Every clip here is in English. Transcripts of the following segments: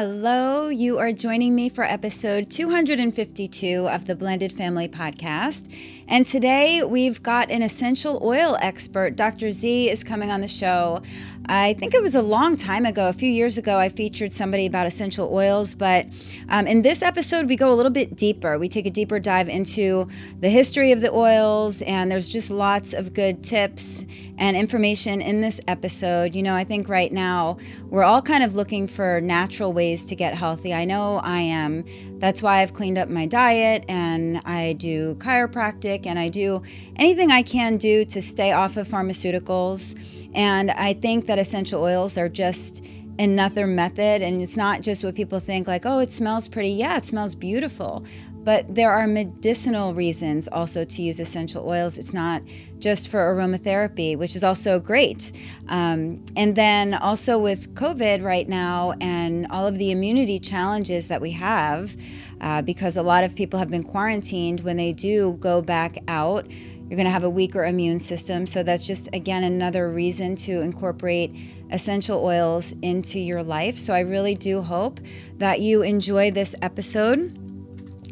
Hello, you are joining me for episode 252 of the Blended Family Podcast. And today we've got an essential oil expert. Dr. Z is coming on the show. I think it was a long time ago, a few years ago, I featured somebody about essential oils. But um, in this episode, we go a little bit deeper. We take a deeper dive into the history of the oils, and there's just lots of good tips and information in this episode. You know, I think right now we're all kind of looking for natural ways to get healthy. I know I am. That's why I've cleaned up my diet and I do chiropractic and I do anything I can do to stay off of pharmaceuticals. And I think that essential oils are just another method. And it's not just what people think like, oh, it smells pretty. Yeah, it smells beautiful. But there are medicinal reasons also to use essential oils. It's not just for aromatherapy, which is also great. Um, and then also with COVID right now and all of the immunity challenges that we have, uh, because a lot of people have been quarantined, when they do go back out, you're going to have a weaker immune system. So that's just, again, another reason to incorporate essential oils into your life. So I really do hope that you enjoy this episode.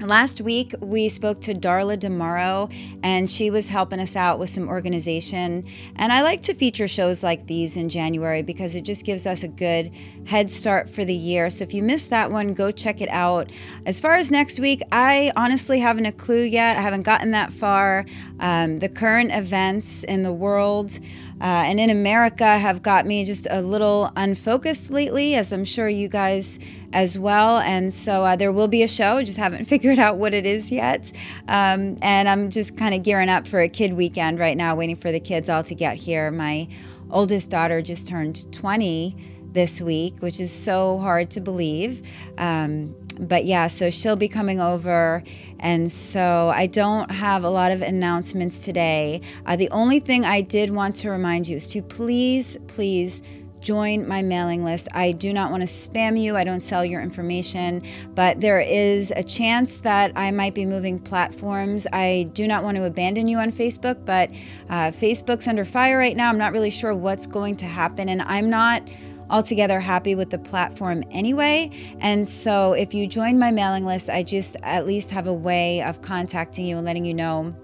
Last week, we spoke to Darla DeMorrow, and she was helping us out with some organization. And I like to feature shows like these in January because it just gives us a good head start for the year. So if you missed that one, go check it out. As far as next week, I honestly haven't a clue yet. I haven't gotten that far. Um, the current events in the world uh, and in America have got me just a little unfocused lately, as I'm sure you guys as well. And so uh, there will be a show, just haven't figured out what it is yet. Um, and I'm just kind of gearing up for a kid weekend right now, waiting for the kids all to get here. My oldest daughter just turned 20 this week, which is so hard to believe. Um, but yeah, so she'll be coming over. And so I don't have a lot of announcements today. Uh, the only thing I did want to remind you is to please, please join my mailing list. I do not want to spam you, I don't sell your information, but there is a chance that I might be moving platforms. I do not want to abandon you on Facebook, but uh, Facebook's under fire right now. I'm not really sure what's going to happen, and I'm not altogether happy with the platform anyway. And so if you join my mailing list, I just at least have a way of contacting you and letting you know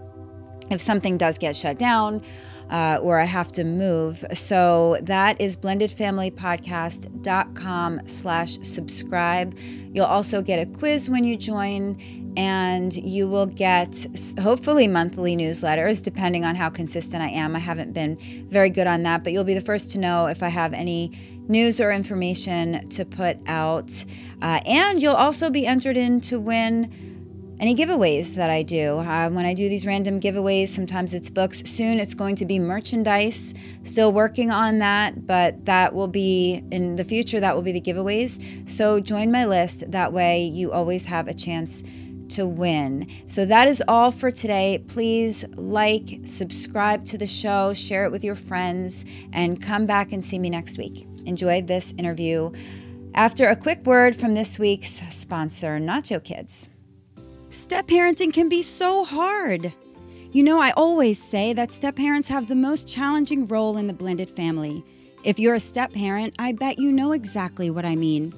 if something does get shut down uh, or I have to move. So that is blendedfamilypodcast.com slash subscribe. You'll also get a quiz when you join and you will get hopefully monthly newsletters depending on how consistent I am. I haven't been very good on that, but you'll be the first to know if I have any news or information to put out. Uh, and you'll also be entered in to win any giveaways that I do. Uh, when I do these random giveaways, sometimes it's books. Soon it's going to be merchandise. Still working on that, but that will be in the future, that will be the giveaways. So join my list. That way you always have a chance to win. So that is all for today. Please like, subscribe to the show, share it with your friends, and come back and see me next week. Enjoy this interview. After a quick word from this week's sponsor, Nacho Kids. Step parenting can be so hard. You know, I always say that step parents have the most challenging role in the blended family. If you're a step parent, I bet you know exactly what I mean.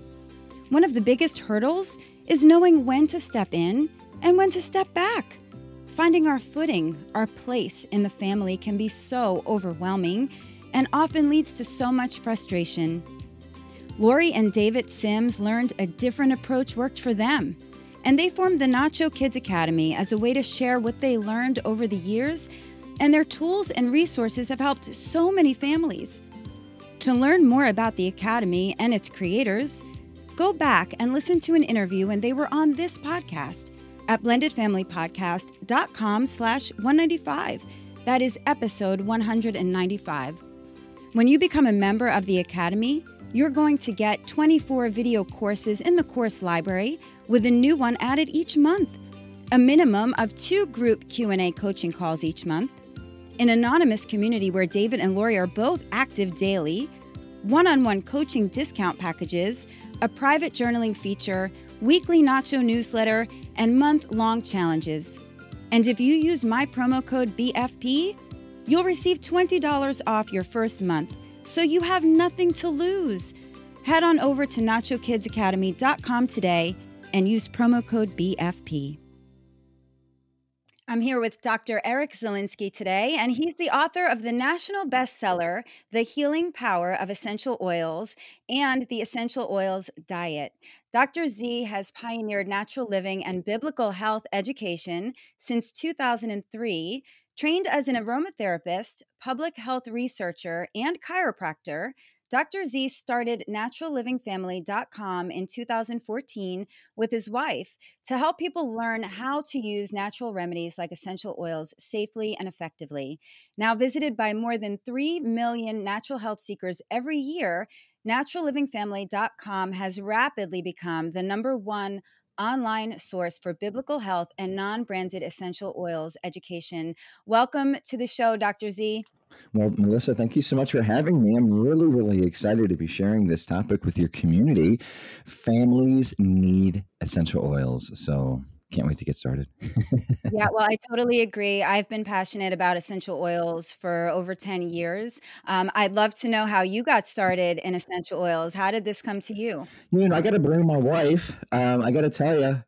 One of the biggest hurdles is knowing when to step in and when to step back. Finding our footing, our place in the family can be so overwhelming and often leads to so much frustration. Lori and David Sims learned a different approach worked for them, and they formed the Nacho Kids Academy as a way to share what they learned over the years, and their tools and resources have helped so many families. To learn more about the Academy and its creators, go back and listen to an interview when they were on this podcast at blendedfamilypodcast.com slash 195. That is episode 195. When you become a member of the Academy, you're going to get 24 video courses in the course library with a new one added each month, a minimum of 2 group Q&A coaching calls each month, an anonymous community where David and Lori are both active daily, one-on-one coaching discount packages, a private journaling feature, weekly Nacho newsletter, and month-long challenges. And if you use my promo code BFP, you'll receive $20 off your first month so you have nothing to lose. Head on over to NachoKidsAcademy.com today and use promo code BFP. I'm here with Dr. Eric Zielinski today, and he's the author of the national bestseller, The Healing Power of Essential Oils and the Essential Oils Diet. Dr. Z has pioneered natural living and biblical health education since 2003 Trained as an aromatherapist, public health researcher, and chiropractor, Dr. Z started naturallivingfamily.com in 2014 with his wife to help people learn how to use natural remedies like essential oils safely and effectively. Now visited by more than 3 million natural health seekers every year, naturallivingfamily.com has rapidly become the number one online source for biblical health and non branded essential oils education. Welcome to the show, Dr. Z. Well, Melissa, thank you so much for having me. I'm really, really excited to be sharing this topic with your community. Families need essential oils. So can't wait to get started. yeah, well, I totally agree. I've been passionate about essential oils for over 10 years. Um, I'd love to know how you got started in essential oils. How did this come to you? You know, I got to bring my wife. Um, I got to tell you,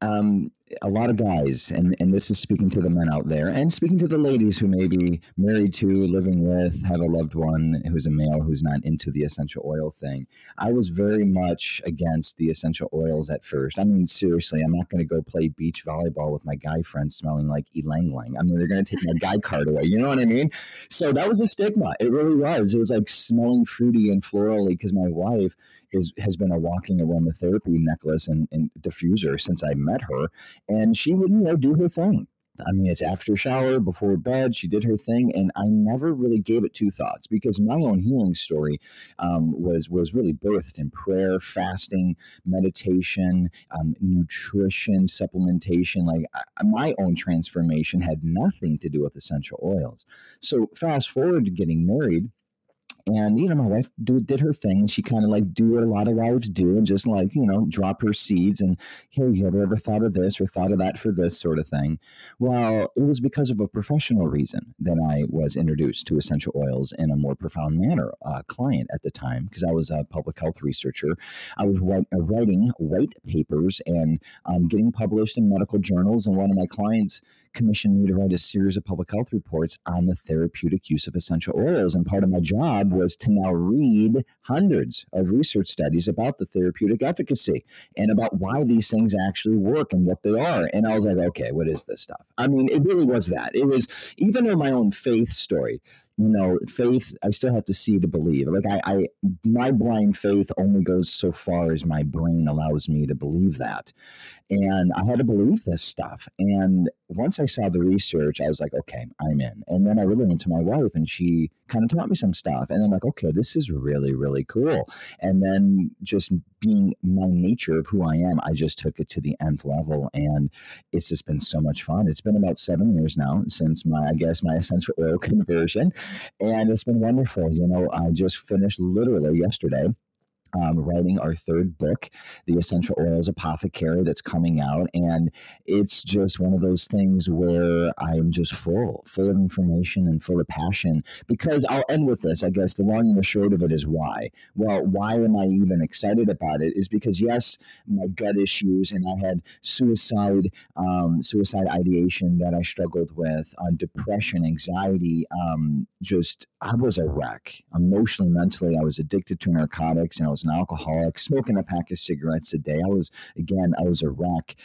um, a lot of guys, and, and this is speaking to the men out there, and speaking to the ladies who may be married to, living with, have a loved one who's a male who's not into the essential oil thing. I was very much against the essential oils at first. I mean, seriously, I'm not going to go play beach volleyball with my guy friends smelling like ylang ylang. I mean, they're going to take my guy card away. You know what I mean? So that was a stigma. It really was. It was like smelling fruity and florally because my wife is has been a walking aromatherapy necklace and, and diffuser since I met her and she would, you know, do her thing. I mean, it's after shower, before bed. She did her thing, and I never really gave it two thoughts because my own healing story um, was was really birthed in prayer, fasting, meditation, um, nutrition, supplementation. Like I, my own transformation had nothing to do with essential oils. So fast forward to getting married and you know, my wife do, did her thing. She kind of like do what a lot of wives do, and just like you know, drop her seeds. And hey, you ever ever thought of this or thought of that for this sort of thing? Well, it was because of a professional reason that I was introduced to essential oils in a more profound manner. A client at the time, because I was a public health researcher, I was write, uh, writing white papers and um, getting published in medical journals. And one of my clients commissioned me to write a series of public health reports on the therapeutic use of essential oils. And part of my job was to now read hundreds of research studies about the therapeutic efficacy and about why these things actually work and what they are. And I was like, okay, what is this stuff? I mean, it really was that. It was even in my own faith story you know, faith, I still have to see to believe. Like I, I, my blind faith only goes so far as my brain allows me to believe that. And I had to believe this stuff. And once I saw the research, I was like, okay, I'm in. And then I really went to my wife and she kind of taught me some stuff. And I'm like, okay, this is really, really cool. And then just being my nature of who I am, I just took it to the nth level. And it's just been so much fun. It's been about seven years now since my, I guess, my essential oil conversion. And it's been wonderful. You know, I just finished literally yesterday um, writing our third book, The Essential Oils Apothecary, that's coming out. And it's just one of those things where I'm just full, full of information and full of passion. Because I'll end with this, I guess the long and the short of it is why. Well, why am I even excited about it? Is because, yes, my gut issues, and I had suicide, um, suicide ideation that I struggled with, uh, depression, anxiety, um, just, I was a wreck. Emotionally, mentally, I was addicted to narcotics and I was was an alcoholic, smoking a pack of cigarettes a day. I was, again, I was a wreck.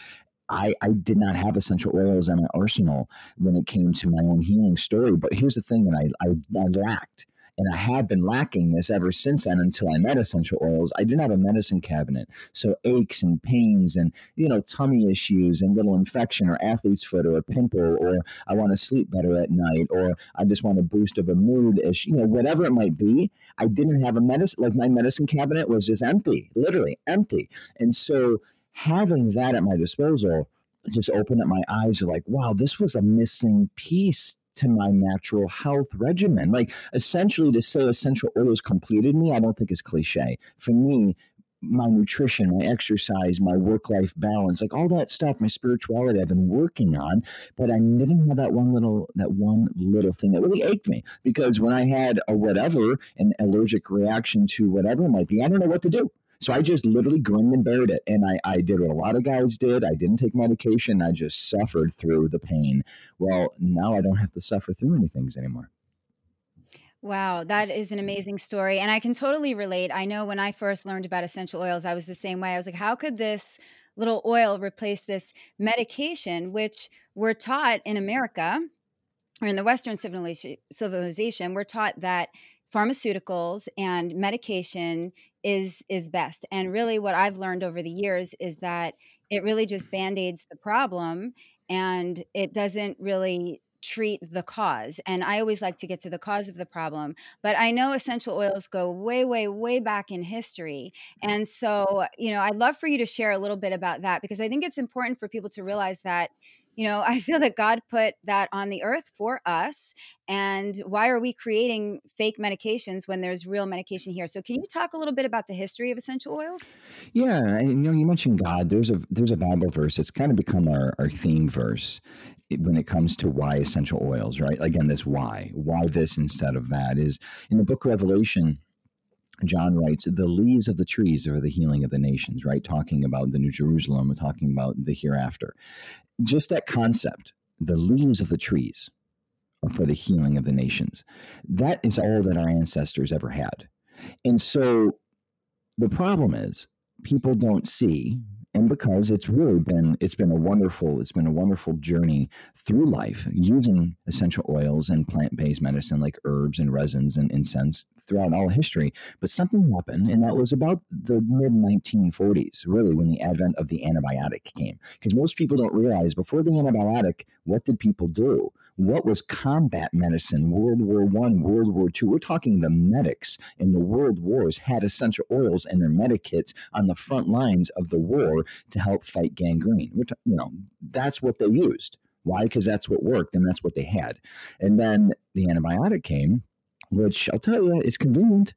I, I did not have essential oils in my arsenal when it came to my own healing story. But here's the thing that I, I, I lacked And I have been lacking this ever since then until I met essential oils. I didn't have a medicine cabinet. So aches and pains and, you know, tummy issues and little infection or athlete's foot or a pimple or I want to sleep better at night or I just want a boost of a mood issue, you know, whatever it might be. I didn't have a medicine, like my medicine cabinet was just empty, literally empty. And so having that at my disposal just opened up my eyes like, wow, this was a missing piece to my natural health regimen. Like essentially to say essential oils completed me, I don't think is cliche. For me, my nutrition, my exercise, my work life balance, like all that stuff, my spirituality I've been working on, but I didn't have that one little that one little thing that really ached me because when I had a whatever, an allergic reaction to whatever it might be, I don't know what to do. So I just literally grinned and buried it. And I, I did what a lot of guys did. I didn't take medication. I just suffered through the pain. Well, now I don't have to suffer through anything anymore. Wow, that is an amazing story. And I can totally relate. I know when I first learned about essential oils, I was the same way. I was like, how could this little oil replace this medication, which we're taught in America or in the Western civilization, we're taught that pharmaceuticals and medication is is best and really what i've learned over the years is that it really just band-aids the problem and it doesn't really treat the cause and i always like to get to the cause of the problem but i know essential oils go way way way back in history mm-hmm. and so you know i'd love for you to share a little bit about that because i think it's important for people to realize that you know, I feel that God put that on the earth for us. And why are we creating fake medications when there's real medication here? So, can you talk a little bit about the history of essential oils? Yeah, and, you know, you mentioned God. There's a there's a Bible verse. It's kind of become our, our theme verse eh, when it comes to why essential oils, right? Again, this why, why this instead of that is in the book of Revelation. John writes, the leaves of the trees are the healing of the nations, right? Talking about the New Jerusalem, we're talking about the hereafter just that concept, the leaves of the trees are for the healing of the nations. That is all that our ancestors ever had. And so the problem is people don't see and because it's really been it's been a wonderful it's been a wonderful journey through life using essential oils and plant-based medicine like herbs and resins and incense throughout all history. But something happened and that was about the mid 1940s really when the advent of the antibiotic came. Because most people don't realize before the antibiotic what did people do what was combat medicine world war one world war two we're talking the medics in the world wars had essential oils in their medic kits on the front lines of the war to help fight gangrene. T- you know, that's what they used. Why? Because that's what worked and that's what they had. And then the antibiotic came, which I'll tell you is convenient.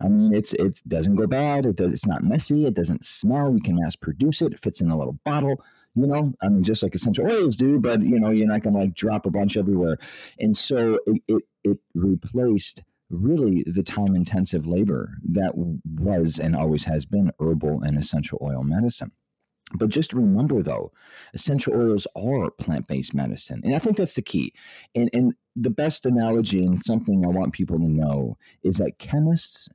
I mean, it's it doesn't go bad. It does. It's not messy. It doesn't smell. You can mass produce it. It fits in a little bottle. You know, I mean, just like essential oils do. But you know, you're not gonna like drop a bunch everywhere. And so it it, it replaced really the time intensive labor that was and always has been herbal and essential oil medicine. But just remember, though, essential oils are plant based medicine. And I think that's the key. And, and the best analogy, and something I want people to know, is that chemists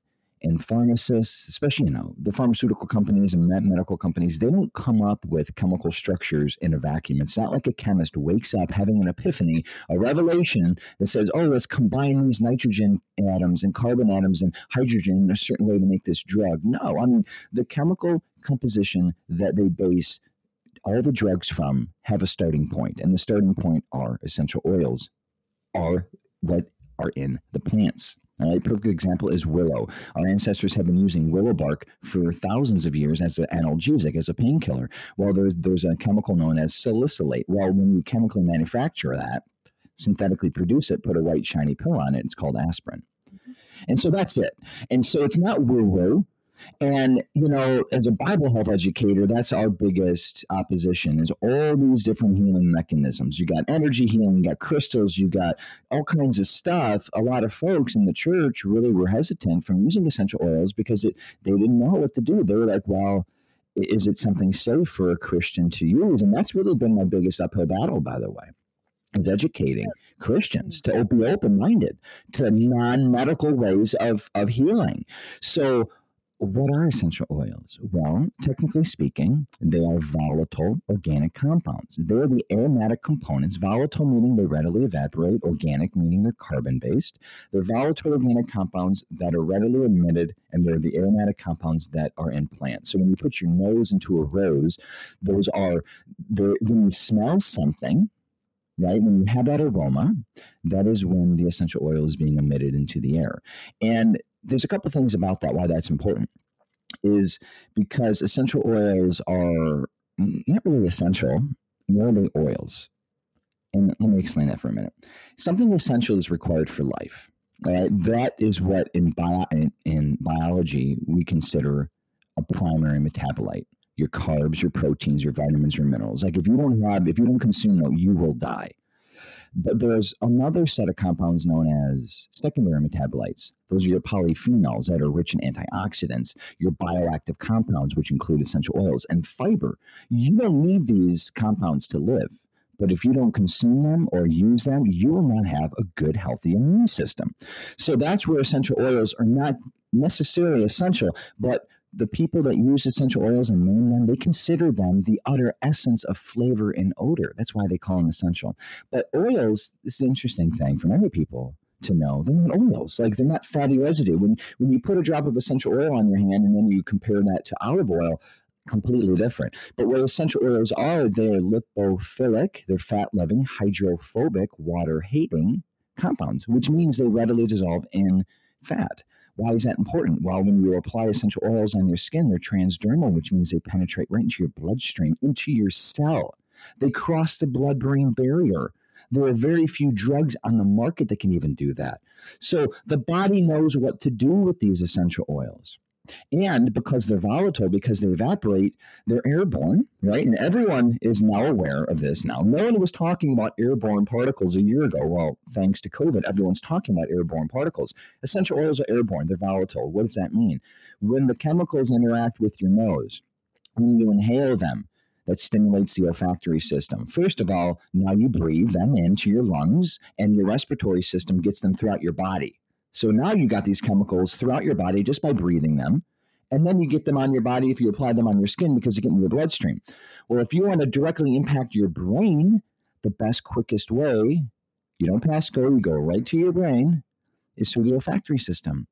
and pharmacists, especially, you know, the pharmaceutical companies and medical companies, they don't come up with chemical structures in a vacuum. It's not like a chemist wakes up having an epiphany, a revelation that says, oh, let's combine these nitrogen atoms and carbon atoms and hydrogen in a certain way to make this drug. No, I mean, the chemical composition that they base all the drugs from have a starting point, and the starting point are essential oils, are what are in the plants. All right, perfect example is willow. Our ancestors have been using willow bark for thousands of years as an analgesic, as a painkiller. Well, there's, there's a chemical known as salicylate. Well, when you chemically manufacture that, synthetically produce it, put a white shiny pill on it, it's called aspirin. Mm-hmm. And so that's it. And so it's not woo woo. And, you know, as a Bible health educator, that's our biggest opposition is all these different healing mechanisms. You got energy healing, you got crystals, you got all kinds of stuff. A lot of folks in the church really were hesitant from using essential oils because it, they didn't know what to do. They were like, well, is it something safe for a Christian to use? And that's really been my biggest uphill battle, by the way is educating Christians to be open minded to non medical ways of, of healing. So, what are essential oils? Well, technically speaking, they are volatile organic compounds. They're the aromatic components, volatile meaning they readily evaporate, organic meaning they're carbon based. They're volatile organic compounds that are readily emitted, and they're the aromatic compounds that are in plants. So when you put your nose into a rose, those are, when you smell something, right? When you have that aroma, that is when the essential oil is being emitted into the air. And there's a couple things about that why that's important is because essential oils are not really essential, they oils. And let me explain that for a minute. Something essential is required for life. Right? That is what in, bio, in, in biology we consider a primary metabolite. Your carbs, your proteins, your vitamins, your minerals. Like if you don't have, if you don't consume them, you will die. But there's another set of compounds known as secondary metabolites. Those are your polyphenols that are rich in antioxidants, your bioactive compounds, which include essential oils and fiber. You don't need these compounds to live. But if you don't consume them or use them, you will not have a good, healthy immune system. So that's where essential oils are not necessarily essential, but the people that use essential oils and name them, they consider them the utter essence of flavor and odor. That's why they call them essential. But oils, this is an interesting thing for many people to know. They're not oils. Like they're not fatty residue. When when you put a drop of essential oil on your hand and then you compare that to olive oil, completely different. But what essential oils are, they're lipophilic, they're fat loving, hydrophobic, water hating compounds, which means they readily dissolve in fat. Why is that important? Well, when you apply essential oils on your skin, they're transdermal, which means they penetrate right into your bloodstream, into your cell. They cross the blood brain barrier. There are very few drugs on the market that can even do that. So the body knows what to do with these essential oils. And because they're volatile, because they evaporate, they're airborne, right? And everyone is now aware of this now. No one was talking about airborne particles a year ago. Well, thanks to COVID, everyone's talking about airborne particles. Essential oils are airborne, they're volatile. What does that mean? When the chemicals interact with your nose, when you inhale them, that stimulates the olfactory system. First of all, now you breathe them into your lungs, and your respiratory system gets them throughout your body. So now you got these chemicals throughout your body just by breathing them. And then you get them on your body if you apply them on your skin because they get in your bloodstream. Well, if you want to directly impact your brain, the best, quickest way, you don't pass go, you go right to your brain, is through the olfactory system.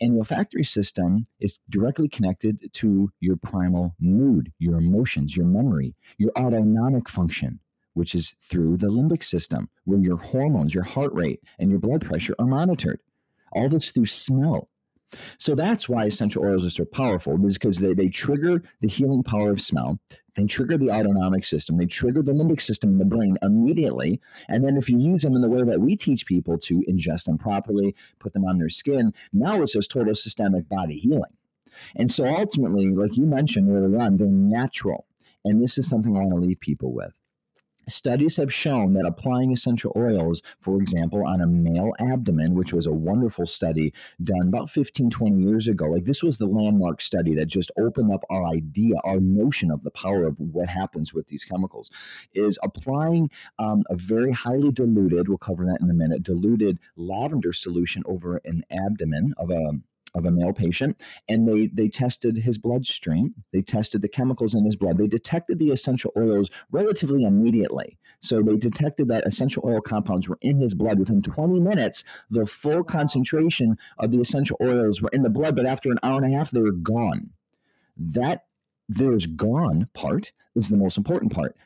And the olfactory system is directly connected to your primal mood, your emotions, your memory, your autonomic function, which is through the limbic system, where your hormones, your heart rate, and your blood pressure are monitored. All this through smell. So that's why essential oils are so powerful, is because they, they trigger the healing power of smell. They trigger the autonomic system. They trigger the limbic system in the brain immediately. And then if you use them in the way that we teach people to ingest them properly, put them on their skin, now it's just total systemic body healing. And so ultimately, like you mentioned earlier on, they're natural. And this is something I want to leave people with. Studies have shown that applying essential oils, for example, on a male abdomen, which was a wonderful study done about 15, 20 years ago, like this was the landmark study that just opened up our idea, our notion of the power of what happens with these chemicals, is applying um, a very highly diluted, we'll cover that in a minute, diluted lavender solution over an abdomen of a of a male patient and they they tested his bloodstream. They tested the chemicals in his blood. They detected the essential oils relatively immediately. So they detected that essential oil compounds were in his blood. Within 20 minutes the full concentration of the essential oils were in the blood but after an hour and a half they were gone. That there's gone part is the most important part.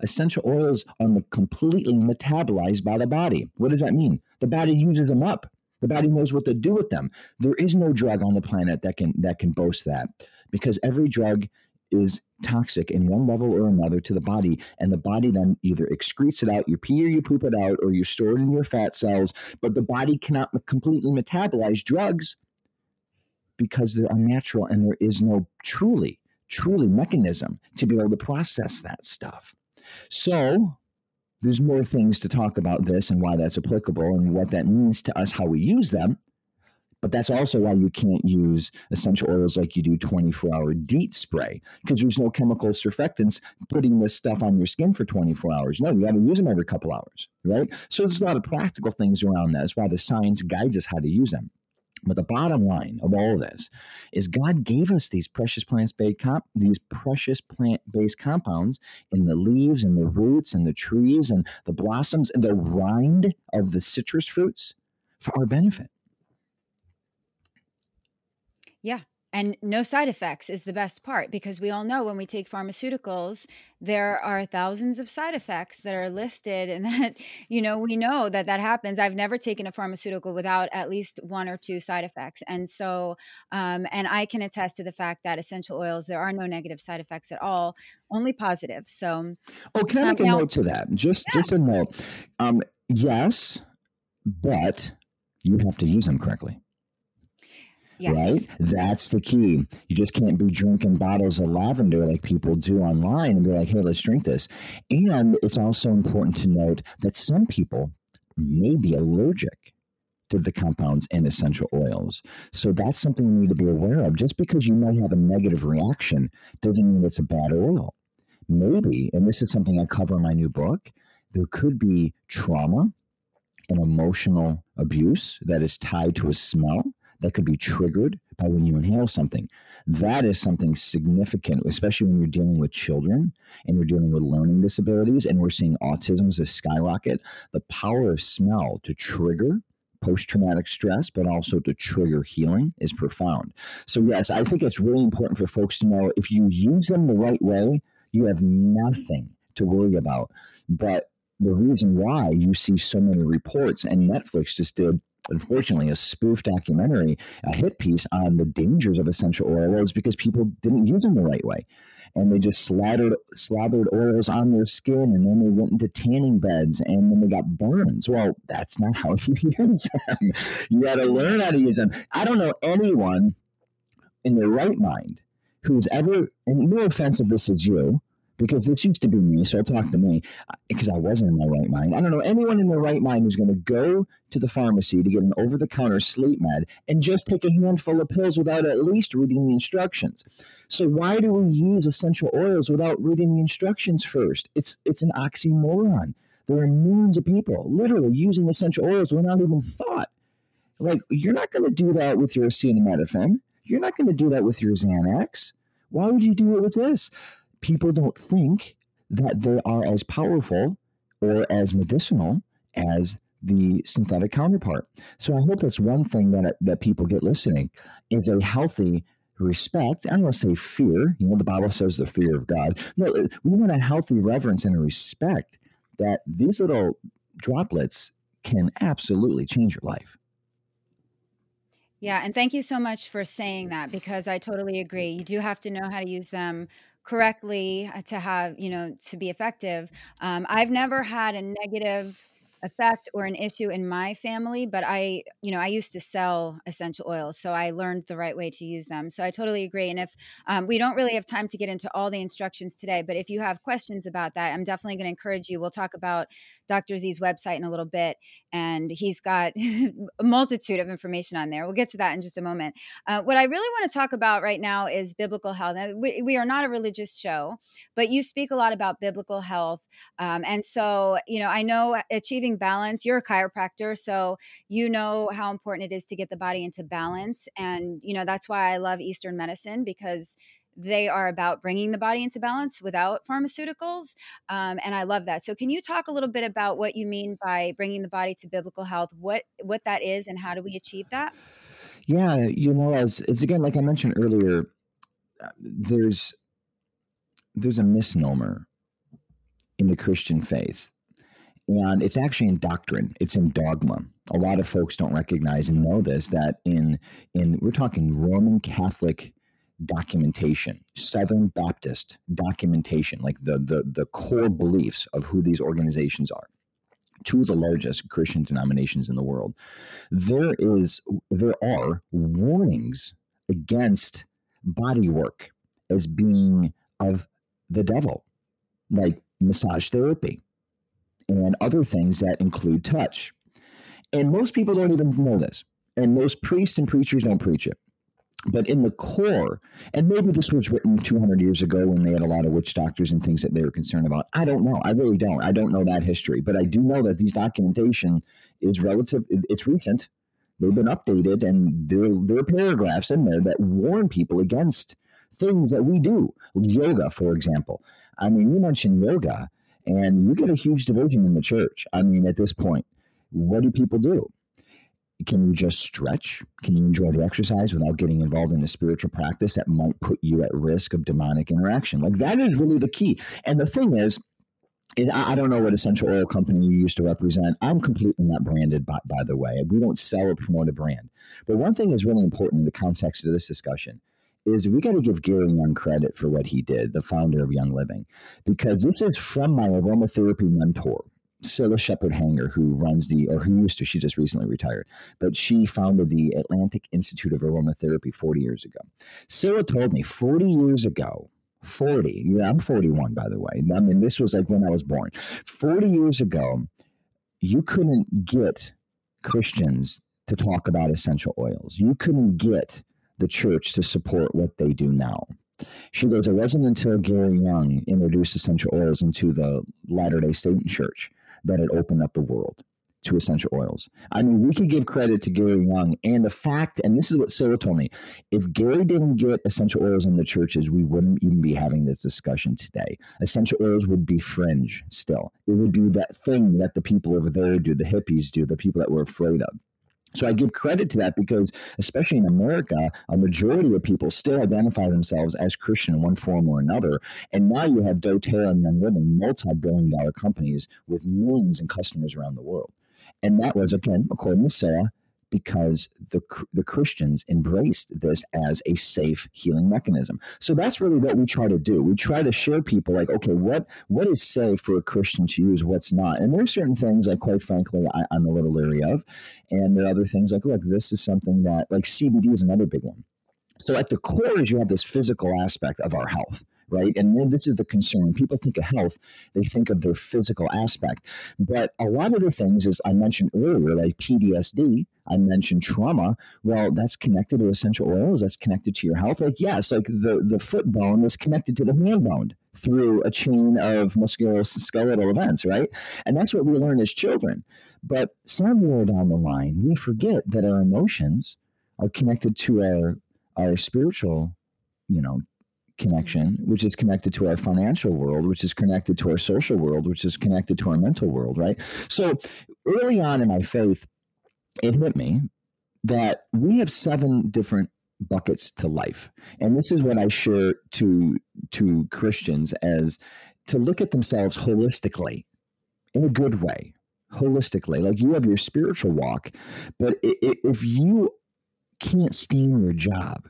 Essential oils are completely metabolized by the body. What does that mean? The body uses them up the body knows what to do with them. There is no drug on the planet that can that can boast that because every drug is toxic in one level or another to the body, and the body then either excretes it out, you pee or you poop it out, or you store it in your fat cells. But the body cannot completely metabolize drugs because they're unnatural and there is no truly, truly mechanism to be able to process that stuff. So there's more things to talk about this and why that's applicable and what that means to us, how we use them. But that's also why you can't use essential oils like you do 24 hour DEET spray because there's no chemical surfactants putting this stuff on your skin for 24 hours. No, you got to use them every couple hours, right? So there's a lot of practical things around that. That's why the science guides us how to use them. But the bottom line of all of this is God gave us these precious plant-based comp- these precious plant-based compounds in the leaves and the roots and the trees and the blossoms and the rind of the citrus fruits for our benefit. Yeah, and no side effects is the best part because we all know when we take pharmaceuticals there are thousands of side effects that are listed and that you know we know that that happens. I've never taken a pharmaceutical without at least one or two side effects. And so um, and i can attest to the fact that essential oils there are no negative side effects at all only positive. So oh can i um, make um, a note to that? Just yeah. just a note. Um, yes but you have to use them correctly Yes. Right? That's the key. You just can't be drinking bottles of lavender like people do online and be like, hey, let's drink this. And it's also important to note that some people may be allergic to the compounds in essential oils. So that's something you need to be aware of. Just because you might have a negative reaction doesn't mean it's a bad oil. Maybe, and this is something I cover in my new book, there could be trauma and emotional abuse that is tied to a smell that could be triggered by when you inhale something. That is something significant, especially when you're dealing with children and you're dealing with learning disabilities and we're seeing autism as a skyrocket. The power of smell to trigger post traumatic stress, but also to trigger healing is profound. So, yes, I think it's really important for folks to know if you use them the right way, you have nothing to worry about. But the reason why you see so many reports, and Netflix just did unfortunately, a spoof documentary, a hit piece on the dangers of essential oils because people didn't use them the right way. And they just slathered, slathered oils on their skin and then they went into tanning beds and then they got burns. Well, that's not how you use them. You got to learn how to use them. I don't know anyone in their right mind who's ever, and no offense if this is you, because this used to be me. So talk to me uh, because I wasn't in my right mind. I don't know anyone in their right mind who's going to go to the pharmacy to get an over the counter sleep med and just take a handful of pills without at least reading the instructions. So why do we use essential oils without reading the instructions first? It's it's an oxymoron. There are millions of people literally using essential oils without even thought. Like you're not going to do that with your acetaminophen. You're not going to do that with your Xanax. Why would you do it with this? People don't think that they are as powerful or as medicinal as the synthetic counterpart. So I hope that's one thing that that people get listening is a healthy respect. I don't want to say fear. You know, the Bible says the fear of God. No, we want a healthy reverence and a respect that these little droplets can absolutely change your life. Yeah, and thank you so much for saying that because I totally agree. You do have to know how to use them correctly uh, to have you know to be effective um, i've never had a negative effect or an issue in my family but i you know i used to sell essential oils so i learned the right way to use them so i totally agree and if um, we don't really have time to get into all the instructions today but if you have questions about that i'm definitely going to encourage you we'll talk about dr z's website in a little bit and he's got a multitude of information on there we'll get to that in just a moment uh, what i really want to talk about right now is biblical health now, we, we, are not a religious show but you speak a lot about biblical health um, and so you know i know achieving achieving balance. You're a chiropractor, so you know how important it is to get the body into balance. And, you know, that's why I love Eastern medicine because they are about bringing the body into balance without pharmaceuticals. Um, and I love that. So, can you talk a little bit about what you mean by bringing the body to biblical health? What what that is, and how do we achieve that? Yeah, you know, as, as again, like I mentioned earlier, uh, there's there's a misnomer in the Christian faith and it's actually in doctrine. It's in dogma. A lot of folks don't recognize and know this that in in we're talking roman catholic documentation southern baptist documentation like the the, the core beliefs of who these organizations are. Two of the largest christian denominations in the world. There is there are warnings against body work as being of the devil like massage therapy and other things that include touch. And most people don't even know this. And most priests and preachers don't preach it. But in the core, and maybe this was written 200 years ago when they had a lot of witch doctors and things that they were concerned about. I don't know. I really don't. I don't know that history. But I do know that these documentation is relative, it's recent. They've been updated, and there, there are paragraphs in there that warn people against things that we do. Yoga, for example. I mean, you mentioned yoga, and you get a huge division in the church. I mean, at this point, what do people do? Can you just stretch? Can you enjoy the exercise without getting involved in a spiritual practice that might put you at risk of demonic interaction? Like, that is really the key. And the thing is, I don't know what essential oil company you used to represent. I'm completely not branded, by, by the way. We don't sell or promote a brand. But one thing is really important in the context of this discussion is we got to give Gary Young credit for what he did, the founder of Young Living, because this is from my aromatherapy mentor, Sarah Sheppard-Hanger, who runs the, or who used to, she just recently retired, but she founded the Atlantic Institute of Aromatherapy 40 years ago. Sarah told me 40 years ago, 40. Yeah, I'm 41, by the way. I mean, this was like when I was born. 40 years ago, you couldn't get Christians to talk about essential oils. You couldn't get the church to support what they do now. She goes, It wasn't until Gary Young introduced essential oils into the Latter day Saint church that it opened up the world to essential oils. I mean, we could give credit to Gary Young and the fact, and this is what Sarah told me if Gary didn't get essential oils in the churches, we wouldn't even be having this discussion today. Essential oils would be fringe still. It would be that thing that the people over there do, the hippies do, the people that we're afraid of. So I give credit to that because, especially in America, a majority of people still identify themselves as Christian in one form or another. And now you have doTERRA and Young Living, multi-billion dollar companies with millions of customers around the world. And that was, again, according to Sarah, because the, the Christians embraced this as a safe healing mechanism. So that's really what we try to do. We try to share people like, okay, what what is safe for a Christian to use, what's not. And there are certain things like, quite frankly, I, am a little leery of. And there are other things like, look, this is something that, like CBD is another big one. So at the core is you have this physical aspect of our health right? And then this is the concern. People think of health, they think of their physical aspect. But a lot of the things, as I mentioned earlier, like PTSD, I mentioned trauma. Well, that's connected to essential oils. That's connected to your health. Like yes, like the the foot bone is connected to the hand bone through a chain of musculoskeletal events, right? And that's what we learn as children. But somewhere down the line, we forget that our emotions are connected to our our spiritual, you know, connection, which is connected to our financial world, which is connected to our social world, which is connected to our mental world, right? So early on in my faith, it hit me that we have seven different buckets to life. And this is what I share to to Christians as to look at themselves holistically in a good way. Holistically, like you have your spiritual walk, but if you can't stand your job,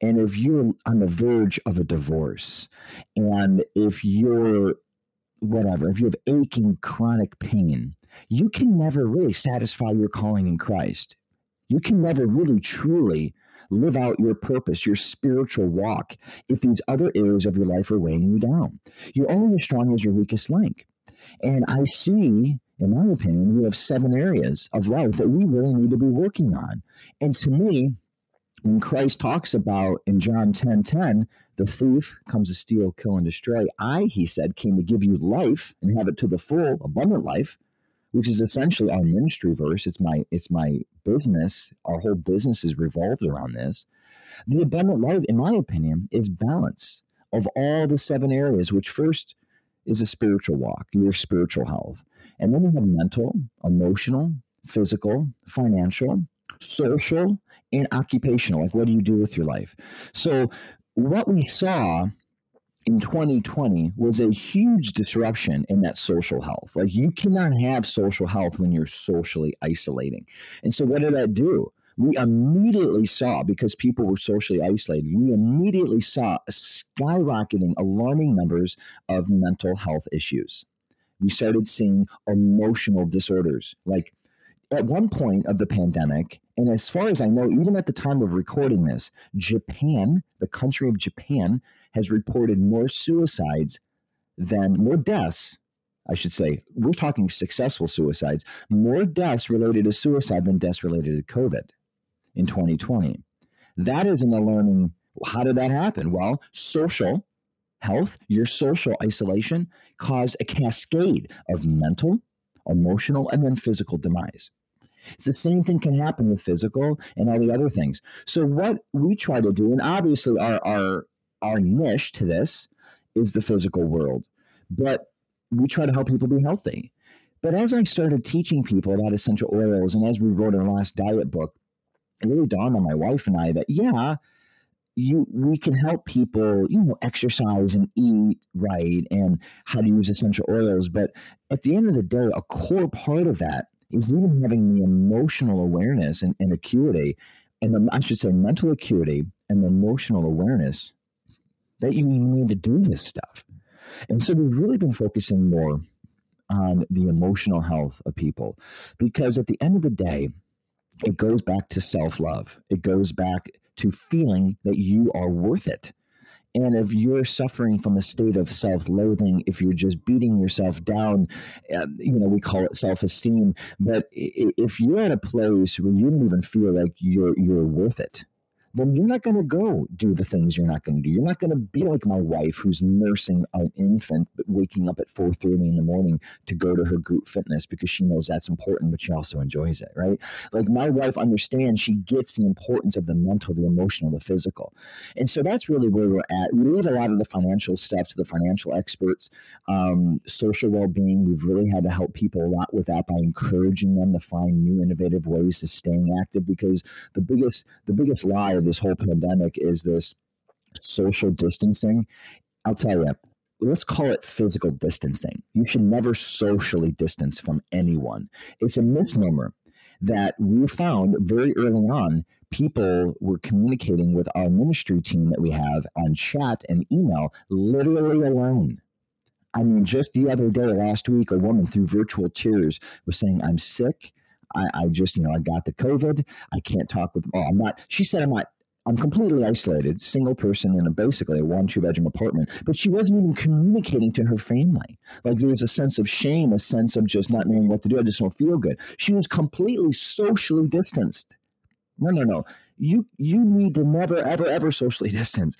and if you're on the verge of a divorce, and if you're whatever, if you have aching chronic pain, you can never really satisfy your calling in Christ. You can never really truly live out your purpose, your spiritual walk, if these other areas of your life are weighing you down. You're only as strong as your weakest link. And I see, in my opinion, we have seven areas of life that we really need to be working on. And to me, when Christ talks about in John 10 10, the thief comes to steal, kill, and destroy. I, he said, came to give you life and have it to the full, abundant life, which is essentially our ministry verse. It's my it's my business. Our whole business is revolved around this. The abundant life, in my opinion, is balance of all the seven areas, which first is a spiritual walk, your spiritual health. And then we have mental, emotional, physical, financial, social, and occupational. Like, what do you do with your life? So, what we saw in 2020 was a huge disruption in that social health. Like, you cannot have social health when you're socially isolating. And so, what did that do? We immediately saw, because people were socially isolated, we immediately saw skyrocketing, alarming numbers of mental health issues. We started seeing emotional disorders like at one point of the pandemic, and as far as I know, even at the time of recording this, Japan, the country of Japan, has reported more suicides than more deaths. I should say, we're talking successful suicides, more deaths related to suicide than deaths related to COVID in 2020. That is an alarming. How did that happen? Well, social health, your social isolation caused a cascade of mental, emotional, and then physical demise. It's the same thing can happen with physical and all the other things. So what we try to do, and obviously our our our niche to this is the physical world, but we try to help people be healthy. But as I started teaching people about essential oils, and as we wrote our last diet book, it really dawned on my wife and I that yeah, you we can help people, you know, exercise and eat right and how to use essential oils. But at the end of the day, a core part of that is even having the emotional awareness and, and acuity, and the, I should say mental acuity and emotional awareness that you need to do this stuff. And so we've really been focusing more on the emotional health of people because at the end of the day, it goes back to self love. It goes back to feeling that you are worth it. And if you're suffering from a state of self loathing, if you're just beating yourself down, uh, you know, we call it self esteem. But if you're at a place where you don't even feel like you're, you're worth it, then you're not going to go do the things you're not going to do. You're not going to be like my wife who's nursing an infant but waking up at 4:30 in the morning to go to her group fitness because she knows that's important but she also enjoys it, right? Like my wife understands she gets the importance of the mental, the emotional, the physical. And so that's really where we're at. We leave a lot of the financial stuff to the financial experts. Um, social well-being, we've really had to help people a lot with that by encouraging them to find new innovative ways to staying active because the biggest the biggest lie of this whole pandemic is this social distancing. I'll tell you, let's call it physical distancing. You should never socially distance from anyone. It's a misnomer that we found very early on. People were communicating with our ministry team that we have on chat and email literally alone. I mean, just the other day, last week, a woman through virtual tears was saying, I'm sick. I, I, just, you know, I got the COVID. I can't talk with, oh, I'm not, she said, I'm not I'm completely isolated, single person in a basically a one two bedroom apartment. But she wasn't even communicating to her family. Like there was a sense of shame, a sense of just not knowing what to do. I just don't feel good. She was completely socially distanced. No, no, no. You you need to never, ever, ever socially distance.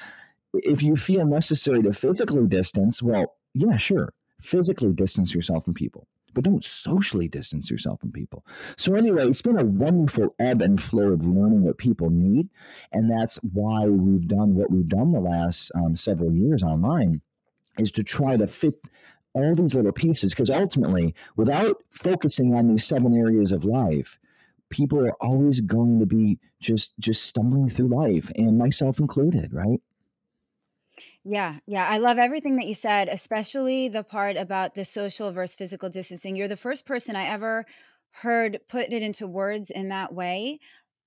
If you feel necessary to physically distance, well, yeah, sure. Physically distance yourself from people but don't socially distance yourself from people. So, anyway, it's been a wonderful ebb and flow of learning what people need. And that's why we've done what we've done the last um, several years online, is to try to fit all these little pieces. Because ultimately, without focusing on these seven areas of life, people are always going to be just just stumbling through life and myself included right yeah, yeah. I love everything that you said, especially the part about the social versus physical distancing. You're the first person I ever heard put it into words in that way.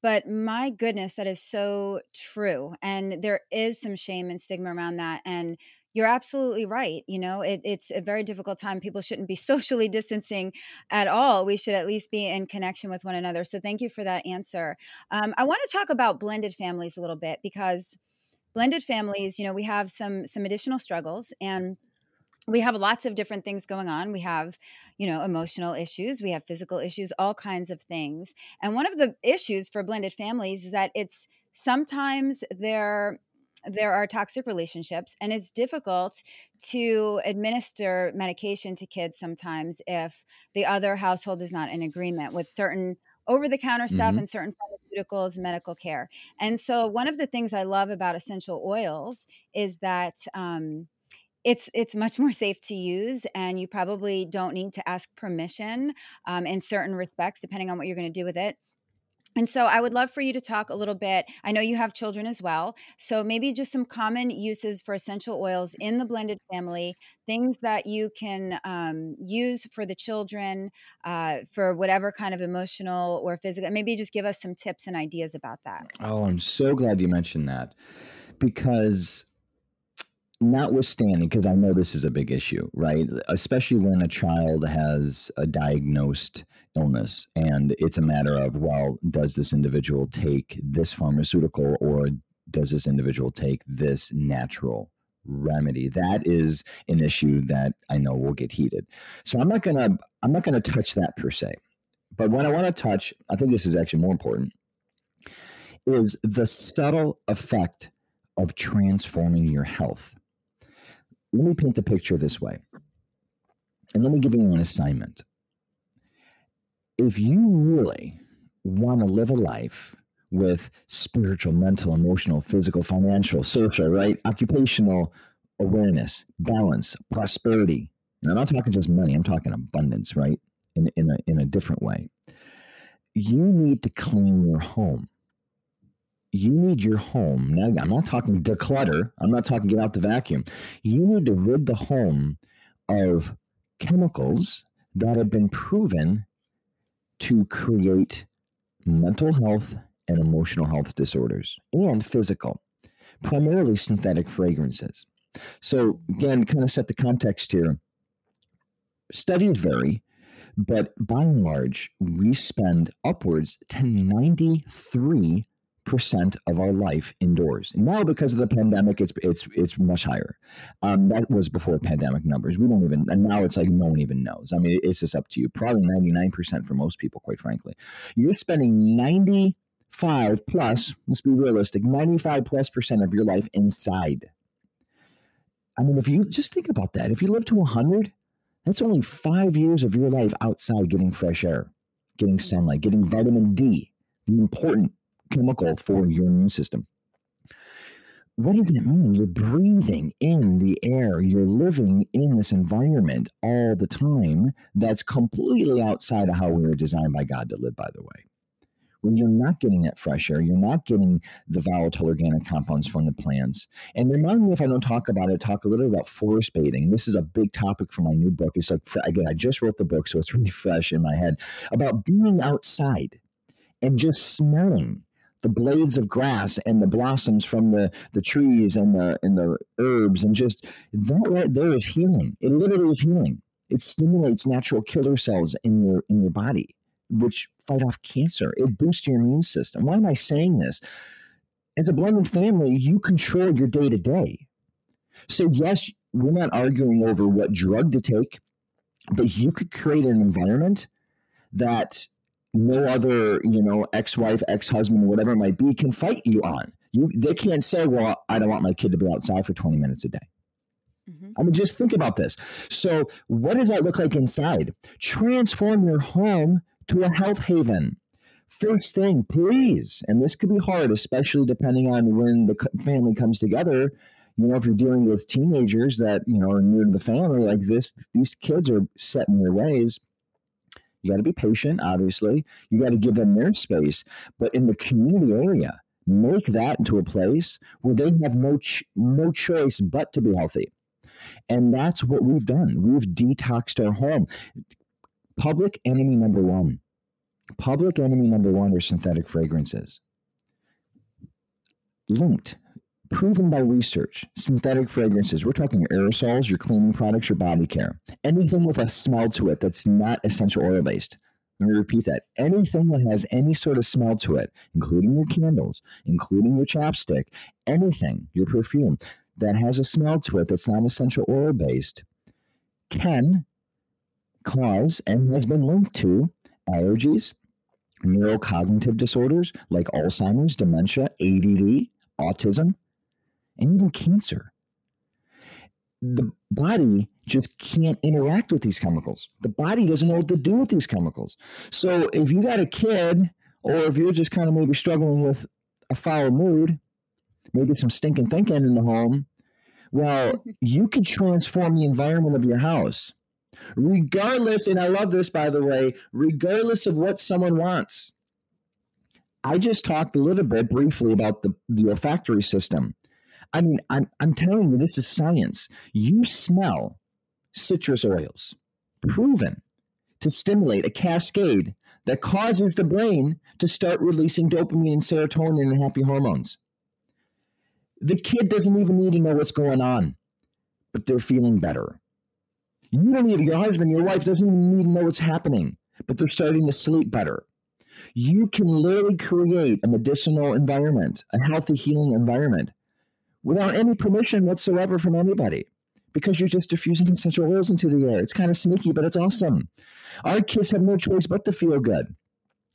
But my goodness, that is so true. And there is some shame and stigma around that. And you're absolutely right. You know, it, it's a very difficult time. People shouldn't be socially distancing at all. We should at least be in connection with one another. So thank you for that answer. Um, I want to talk about blended families a little bit because blended families, you know, we have some some additional struggles and we have lots of different things going on. We have, you know, emotional issues, we have physical issues, all kinds of things. And one of the issues for blended families is that it's sometimes there there are toxic relationships and it's difficult to administer medication to kids sometimes if the other household is not in agreement with certain over the counter stuff mm-hmm. and certain pharmaceuticals, medical care. And so, one of the things I love about essential oils is that um, it's it's much more safe to use, and you probably don't need to ask permission um, in certain respects, depending on what you're going to do with it. And so I would love for you to talk a little bit. I know you have children as well. So maybe just some common uses for essential oils in the blended family, things that you can um, use for the children uh, for whatever kind of emotional or physical. Maybe just give us some tips and ideas about that. Oh, I'm so glad you mentioned that because notwithstanding, because I know this is a big issue, right? Especially when a child has a diagnosed illness and it's a matter of, well, does this individual take this pharmaceutical or does this individual take this natural remedy? That is an issue that i know will get heated. So i'm not gonna i'm not gonna touch that per se. But what i want to touch i think this is actually more important is the subtle effect of transforming your health let me paint the picture this way. And let me give you an assignment. If you really want to live a life with spiritual, mental, emotional, physical, financial, social, right? Occupational awareness, balance, prosperity. And I'm not talking just money, I'm talking abundance, right? In, in, a, in a different way. You need to clean your home. You need your home. Now, I'm not talking declutter. I'm not talking get out the vacuum. You need to rid the home of chemicals that have been proven to create mental health and emotional health disorders and physical, primarily synthetic fragrances. So, again, kind of set the context here. Studies vary, but by and large, we spend upwards to 93 percent of our life indoors. Now, because of the pandemic, it's it's it's much higher. Um, that was before pandemic numbers. We don't even, and now it's like no one even knows. I mean, it's just up to you. Probably ninety nine percent for most people, quite frankly. You're spending ninety five plus. Let's be realistic. Ninety five plus percent of your life inside. I mean, if you just think about that, if you live to hundred, that's only five years of your life outside getting fresh air, getting sunlight, getting vitamin D, the important chemical for your immune system. What does it mean? You're breathing in the air. You're living in this environment all the time that's completely outside of how we were designed by God to live, by the way. When you're not getting that fresh air, you're not getting the volatile organic compounds from the plants. And remind me if I don't talk about it, talk a little about forest bathing. This is a big topic for my new book. It's like, again, I just wrote the book, so it's really fresh in my head about being outside and just smelling the blades of grass and the blossoms from the, the trees and the and the herbs and just that right there is healing. It literally is healing. It stimulates natural killer cells in your in your body, which fight off cancer. It boosts your immune system. Why am I saying this? As a blended family, you control your day to day. So yes, we're not arguing over what drug to take, but you could create an environment that no other, you know, ex-wife, ex-husband, whatever it might be, can fight you on. You they can't say, "Well, I don't want my kid to be outside for 20 minutes a day." Mm-hmm. I mean, just think about this. So, what does that look like inside? Transform your home to a health haven. First thing, please, and this could be hard, especially depending on when the family comes together. You know, if you're dealing with teenagers that you know are new to the family, like this, these kids are set in their ways. You got to be patient, obviously. You got to give them their space. But in the community area, make that into a place where they have no ch- no choice but to be healthy. And that's what we've done. We've detoxed our home. Public enemy number one. Public enemy number one are synthetic fragrances. Linked proven by research, synthetic fragrances, we're talking aerosols, your cleaning products, your body care, anything with a smell to it that's not essential oil based. Let me repeat that. Anything that has any sort of smell to it, including your candles, including your chapstick, anything, your perfume that has a smell to it that's not essential oil based, can cause and has been linked to allergies, neurocognitive disorders like Alzheimer's, dementia, ADD, autism, and even cancer. The body just can't interact with these chemicals. The body doesn't know what to do with these chemicals. So if you got a kid, or if you're just kind of maybe struggling with a foul mood, maybe some stinking thinking in the home, well, you could transform the environment of your house. Regardless, and I love this by the way, regardless of what someone wants. I just talked a little bit briefly about the, the olfactory system. I mean, I'm, I'm telling you, this is science. You smell citrus oils, proven to stimulate a cascade that causes the brain to start releasing dopamine and serotonin and happy hormones. The kid doesn't even need to know what's going on, but they're feeling better. You don't even, your husband, your wife doesn't even need to know what's happening, but they're starting to sleep better. You can literally create a medicinal environment, a healthy, healing environment without any permission whatsoever from anybody because you're just diffusing essential oils into the air. It's kind of sneaky, but it's awesome. Our kids have no choice but to feel good.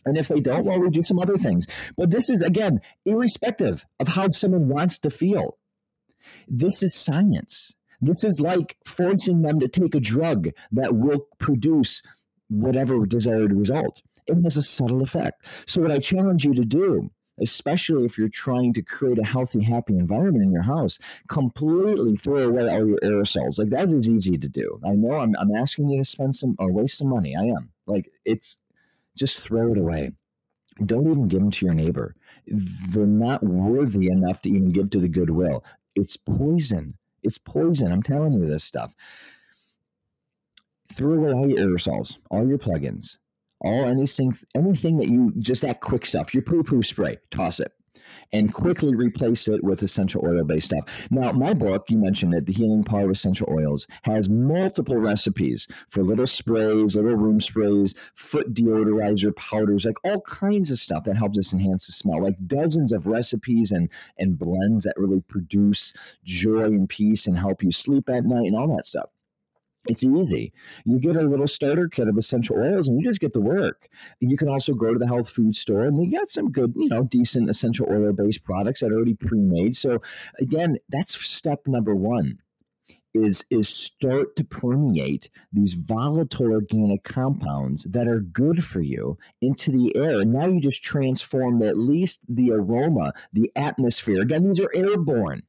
And if they don't, well, we do some other things. But this is, again, irrespective of how someone wants to feel. This is science. This is like forcing them to take a drug that will produce whatever desired result. It has a subtle effect. So, what I challenge you to do especially if you're trying to create a healthy, happy environment in your house, completely throw away all your aerosols. Like that is easy to do. I know I'm, I'm asking you to spend some or waste some money. I am. Like it's just throw it away. Don't even give them to your neighbor. They're not worthy enough to even give to the goodwill. It's poison. It's poison. I'm telling you this stuff. Throw away all your aerosols, all your plugins, all anything anything that you just that quick stuff your poo poo spray toss it and quickly replace it with essential oil based stuff. Now, my book, you mentioned it, The Healing Power of Essential Oils, has multiple recipes for little sprays, little room sprays, foot deodorizer powders, like all kinds of stuff that helps us enhance the smell, like dozens of recipes and, and blends that really produce joy and peace and help you sleep at night and all that stuff. It's easy. You get a little starter kit of essential oils and you just get to work. You can also go to the health food store and they got some good, you know, decent essential oil based products that are already pre made. So, again, that's step number one is is start to permeate these volatile organic compounds that are good for you into the air. Now you just transform at least the aroma, the atmosphere. Again, these are airborne.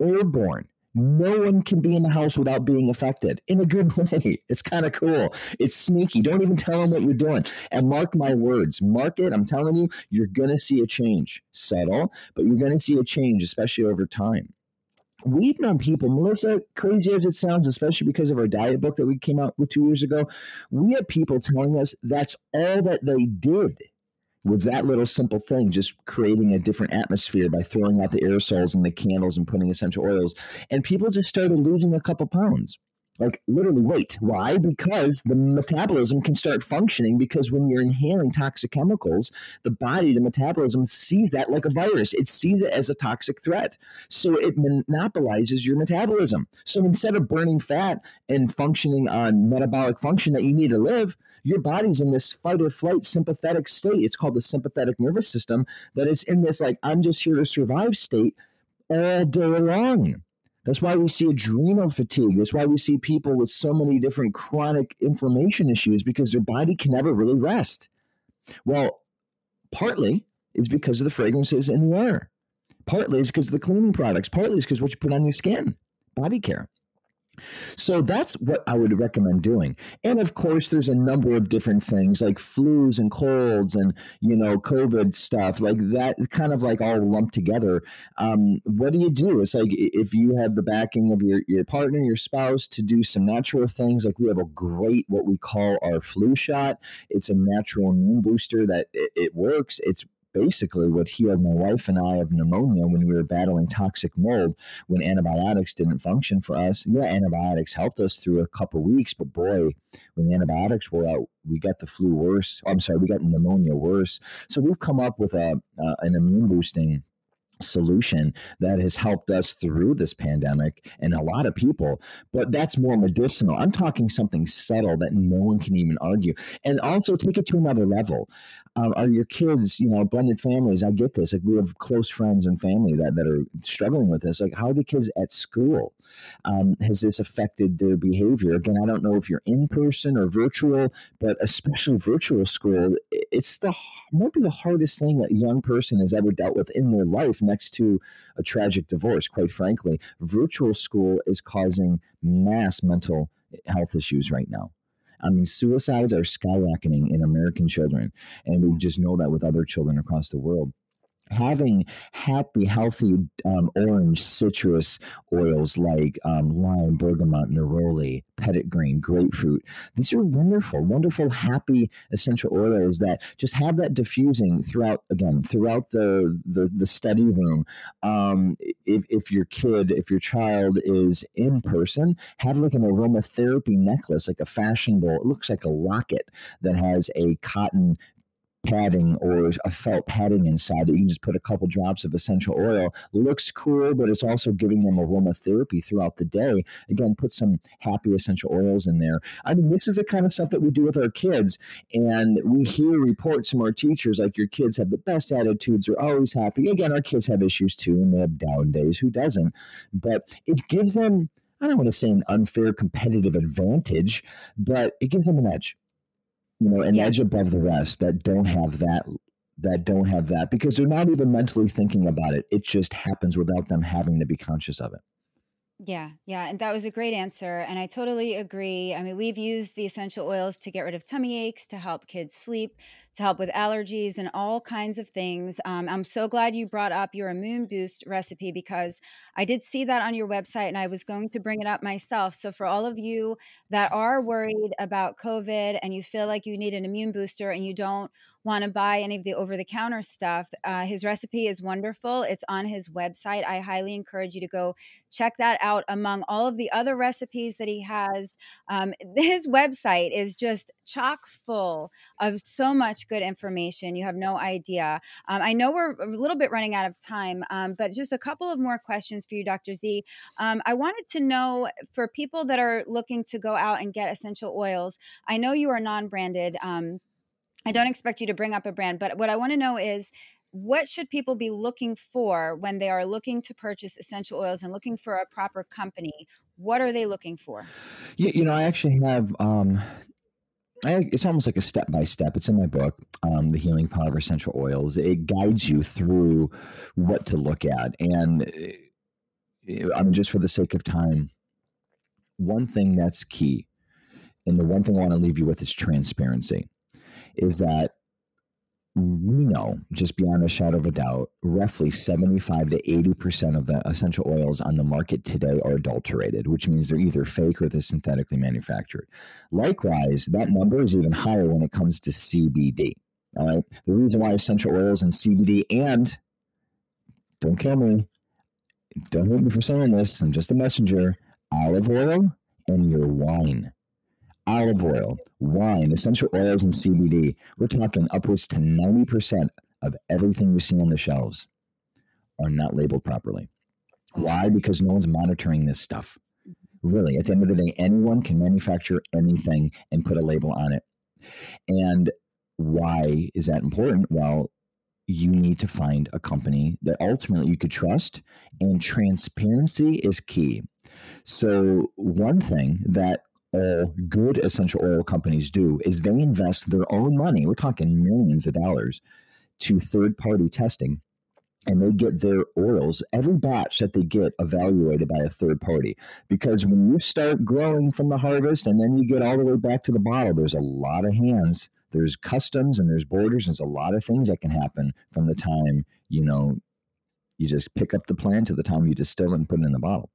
Airborne no one can be in the house without being affected in a good way. It's kind of cool. It's sneaky. Don't even tell them what you're doing. And mark my words, mark it. I'm telling you, you're going to see a change. Subtle, but you're going to see a change, especially over time. We've known people, Melissa, crazy as it sounds, especially because of our diet book that we came out with two years ago. We had people telling us that's all that they did was that little simple thing, just creating a different atmosphere by throwing out the aerosols and the candles and putting essential oils. And people just started losing a couple pounds. Like literally weight. Why? Because the metabolism can start functioning because when you're inhaling toxic chemicals, the body, the metabolism sees that like a virus. It sees it as a toxic threat. So it monopolizes your metabolism. So instead of burning fat and functioning on metabolic function that you need to live, your body's in this fight or flight sympathetic state. It's called the sympathetic nervous system that is in this like I'm just here to survive state all day long. That's why we see adrenal fatigue. That's why we see people with so many different chronic inflammation issues because their body can never really rest. Well, partly is because of the fragrances in the air. Partly is because of the cleaning products. Partly is because what you put on your skin, body care. So that's what I would recommend doing. And of course, there's a number of different things like flus and colds and, you know, COVID stuff like that, kind of like all lumped together. Um, what do you do? It's like if you have the backing of your, your partner, your spouse to do some natural things, like we have a great, what we call our flu shot. It's a natural immune booster that it, it works. It's basically what healed my wife and I of pneumonia when we were battling toxic mold when antibiotics didn't function for us. Yeah, antibiotics helped us through a couple weeks, but boy, when antibiotics were out, we got the flu worse. Oh, I'm sorry, we got pneumonia worse. So we've come up with a uh, an immune boosting solution that has helped us through this pandemic and a lot of people but that's more medicinal i'm talking something subtle that no one can even argue and also take it to another level um, are your kids you know blended families i get this like we have close friends and family that, that are struggling with this like how are the kids at school um, has this affected their behavior again i don't know if you're in person or virtual but especially virtual school it's the might be the hardest thing that a young person has ever dealt with in their life next to a tragic divorce, quite frankly. Virtual school is causing mass mental health issues right now. I mean, suicides are skyrocketing in American children, and we just know that with other children across the world having happy, healthy um, orange citrus oils like um, lime, bergamot, neroli, petitgrain, grapefruit. These are wonderful, wonderful, happy essential oils that just have that diffusing throughout, again, throughout the, the, the study room. Um, if, if your kid, if your child is in person, have like an aromatherapy necklace, like a fashionable, it looks like a locket that has a cotton padding or a felt padding inside that you can just put a couple drops of essential oil. Looks cool, but it's also giving them aromatherapy throughout the day. Again, put some happy essential oils in there. I mean, this is the kind of stuff that we do with our kids. And we hear reports from our teachers like your kids have the best attitudes, are always happy. Again, our kids have issues too, and they have down days. Who doesn't? But it gives them, I don't want to say an unfair competitive advantage, but it gives them an edge you know, an Yeah. edge above the rest that don't have that that don't have that because they're not even mentally thinking about it. It just happens without them having to be conscious of it. Yeah, yeah, and that was a great answer. And I totally agree. I mean, we've used the essential oils to get rid of tummy aches, to help kids sleep, to help with allergies, and all kinds of things. Um, I'm so glad you brought up your immune boost recipe because I did see that on your website and I was going to bring it up myself. So, for all of you that are worried about COVID and you feel like you need an immune booster and you don't want to buy any of the over the counter stuff, uh, his recipe is wonderful. It's on his website. I highly encourage you to go check that out among all of the other recipes that he has. Um, his website is just chock full of so much good information. You have no idea. Um, I know we're a little bit running out of time, um, but just a couple of more questions for you, Dr. Z. Um, I wanted to know for people that are looking to go out and get essential oils, I know you are non branded. Um, I don't expect you to bring up a brand, but what I want to know is what should people be looking for when they are looking to purchase essential oils and looking for a proper company? What are they looking for? You, you know, I actually have. Um, I, it's almost like a step by step. It's in my book, um, The Healing Power of Essential Oils. It guides you through what to look at. And uh, I'm just for the sake of time, one thing that's key, and the one thing I want to leave you with is transparency, is that we know, just beyond a shadow of a doubt, roughly 75 to 80% of the essential oils on the market today are adulterated, which means they're either fake or they're synthetically manufactured. Likewise, that number is even higher when it comes to CBD. All right. The reason why essential oils and CBD and don't kill me, don't hate me for saying this, I'm just a messenger, olive oil and your wine olive oil, wine, essential oils, and CBD. We're talking upwards to 90% of everything you see on the shelves are not labeled properly. Why? Because no one's monitoring this stuff. Really, at the end of the day, anyone can manufacture anything and put a label on it. And why is that important? Well, you need to find a company that ultimately you could trust, and transparency is key. So, one thing that all good essential oil companies do is they invest their own money, we're talking millions of dollars, to third party testing. And they get their oils, every batch that they get evaluated by a third party. Because when you start growing from the harvest and then you get all the way back to the bottle, there's a lot of hands. There's customs and there's borders. And there's a lot of things that can happen from the time, you know, you just pick up the plant to the time you distill and put it in the bottle.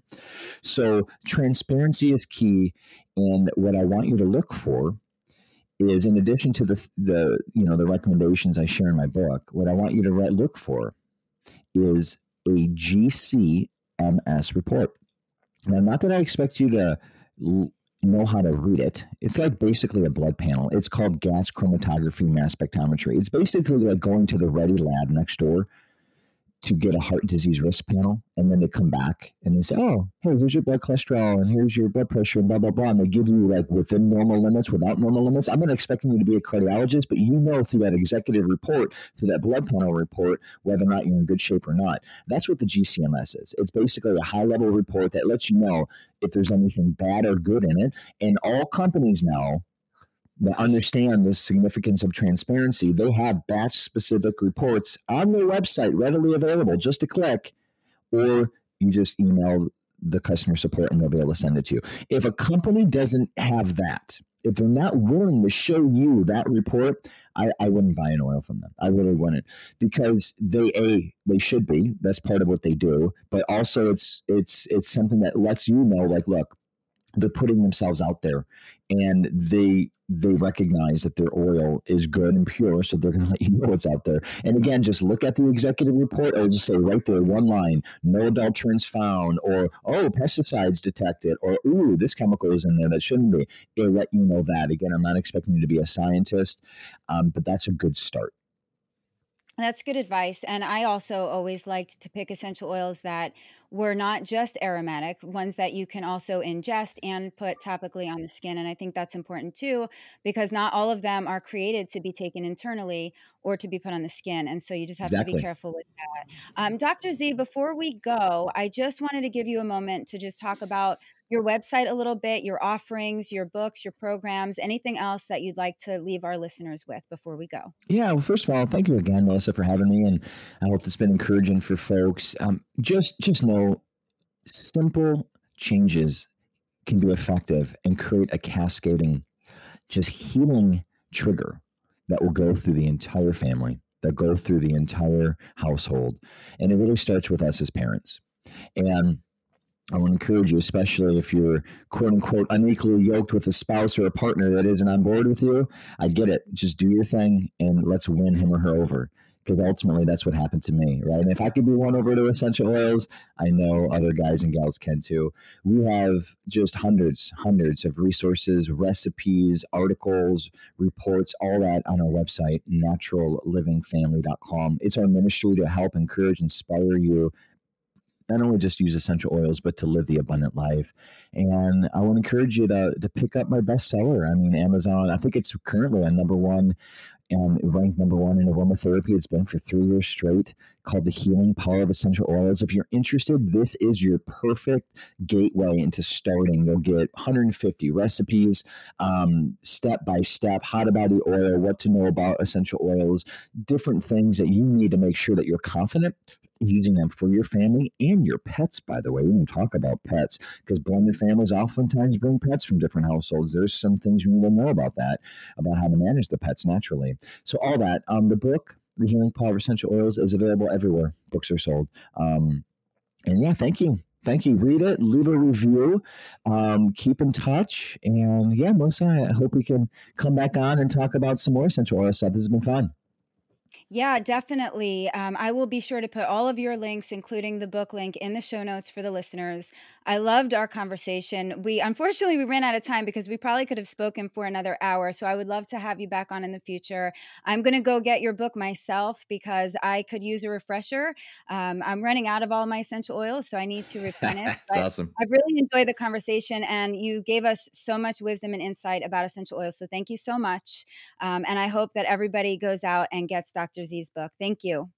So transparency is key. And what I want you to look for is, in addition to the the you know the recommendations I share in my book, what I want you to re- look for is a GCMS report. Now, not that I expect you to l- know how to read it. It's like basically a blood panel. It's called gas chromatography mass spectrometry. It's basically like going to the ready lab next door to get a heart disease risk panel and then they come back and they say oh hey here's your blood cholesterol and here's your blood pressure and blah blah blah and they give you like within normal limits without normal limits. I'm not expecting you to be a cardiologist but you know through that executive report through that blood panel report whether or not you're in good shape or not. That's what the gcms is. It's basically a high level report that lets you know if there's anything bad or good in it and all companies now that understand the significance of transparency, they have batch specific reports on their website readily available, just a click, or you just email the customer support and they'll be able to send it to you. If a company doesn't have that, if they're not willing to show you that report, I, I wouldn't buy an oil from them. I really wouldn't because they a they should be. That's part of what they do, but also it's it's it's something that lets you know, like, look, they're putting themselves out there, and they they recognize that their oil is good and pure, so they're going to let you know what's out there. And again, just look at the executive report, or just say right there, one line: no adulterants found, or oh, pesticides detected, or ooh, this chemical is in there that shouldn't be. It'll let you know that. Again, I'm not expecting you to be a scientist, um, but that's a good start. That's good advice. And I also always liked to pick essential oils that were not just aromatic, ones that you can also ingest and put topically on the skin. And I think that's important too, because not all of them are created to be taken internally or to be put on the skin. And so you just have exactly. to be careful with that. Um, Dr. Z, before we go, I just wanted to give you a moment to just talk about your website a little bit, your offerings, your books, your programs, anything else that you'd like to leave our listeners with before we go? Yeah, well, first of all, thank you again, Melissa, for having me, and I hope it's been encouraging for folks. Um, just, just know, simple changes can be effective and create a cascading, just healing trigger that will go through the entire family, that go through the entire household, and it really starts with us as parents. And I want to encourage you, especially if you're quote unquote unequally yoked with a spouse or a partner that isn't on board with you. I get it. Just do your thing and let's win him or her over. Because ultimately, that's what happened to me, right? And if I could be won over to essential oils, I know other guys and gals can too. We have just hundreds, hundreds of resources, recipes, articles, reports, all that on our website, naturallivingfamily.com. It's our ministry to help encourage, inspire you not only just use essential oils, but to live the abundant life. And I want to encourage you to, to pick up my bestseller. I mean, Amazon, I think it's currently a number one, um, ranked number one in aromatherapy. It's been for three years straight, called The Healing Power of Essential Oils. If you're interested, this is your perfect gateway into starting. You'll get 150 recipes, um, step by step, how to buy the oil, what to know about essential oils, different things that you need to make sure that you're confident using them for your family and your pets, by the way. We don't talk about pets because blended families oftentimes bring pets from different households. There's some things you need to know about that, about how to manage the pets naturally. So, all that. Um, the book, The Healing Power of Essential Oils, is available everywhere books are sold. Um, and yeah, thank you. Thank you. Read it, leave a review, um, keep in touch. And yeah, Melissa, I hope we can come back on and talk about some more essential oil stuff. This has been fun. Yeah, definitely. Um, I will be sure to put all of your links, including the book link, in the show notes for the listeners. I loved our conversation. We unfortunately we ran out of time because we probably could have spoken for another hour. So I would love to have you back on in the future. I'm going to go get your book myself because I could use a refresher. Um, I'm running out of all my essential oils, so I need to replenish. That's awesome. I've really enjoyed the conversation, and you gave us so much wisdom and insight about essential oils. So thank you so much. Um, and I hope that everybody goes out and gets Dr. Dr. Z's book. Thank you.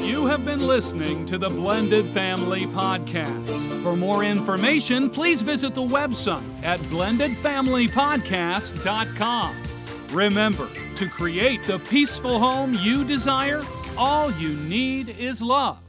You have been listening to the Blended Family Podcast. For more information, please visit the website at blendedfamilypodcast.com. Remember, to create the peaceful home you desire, all you need is love.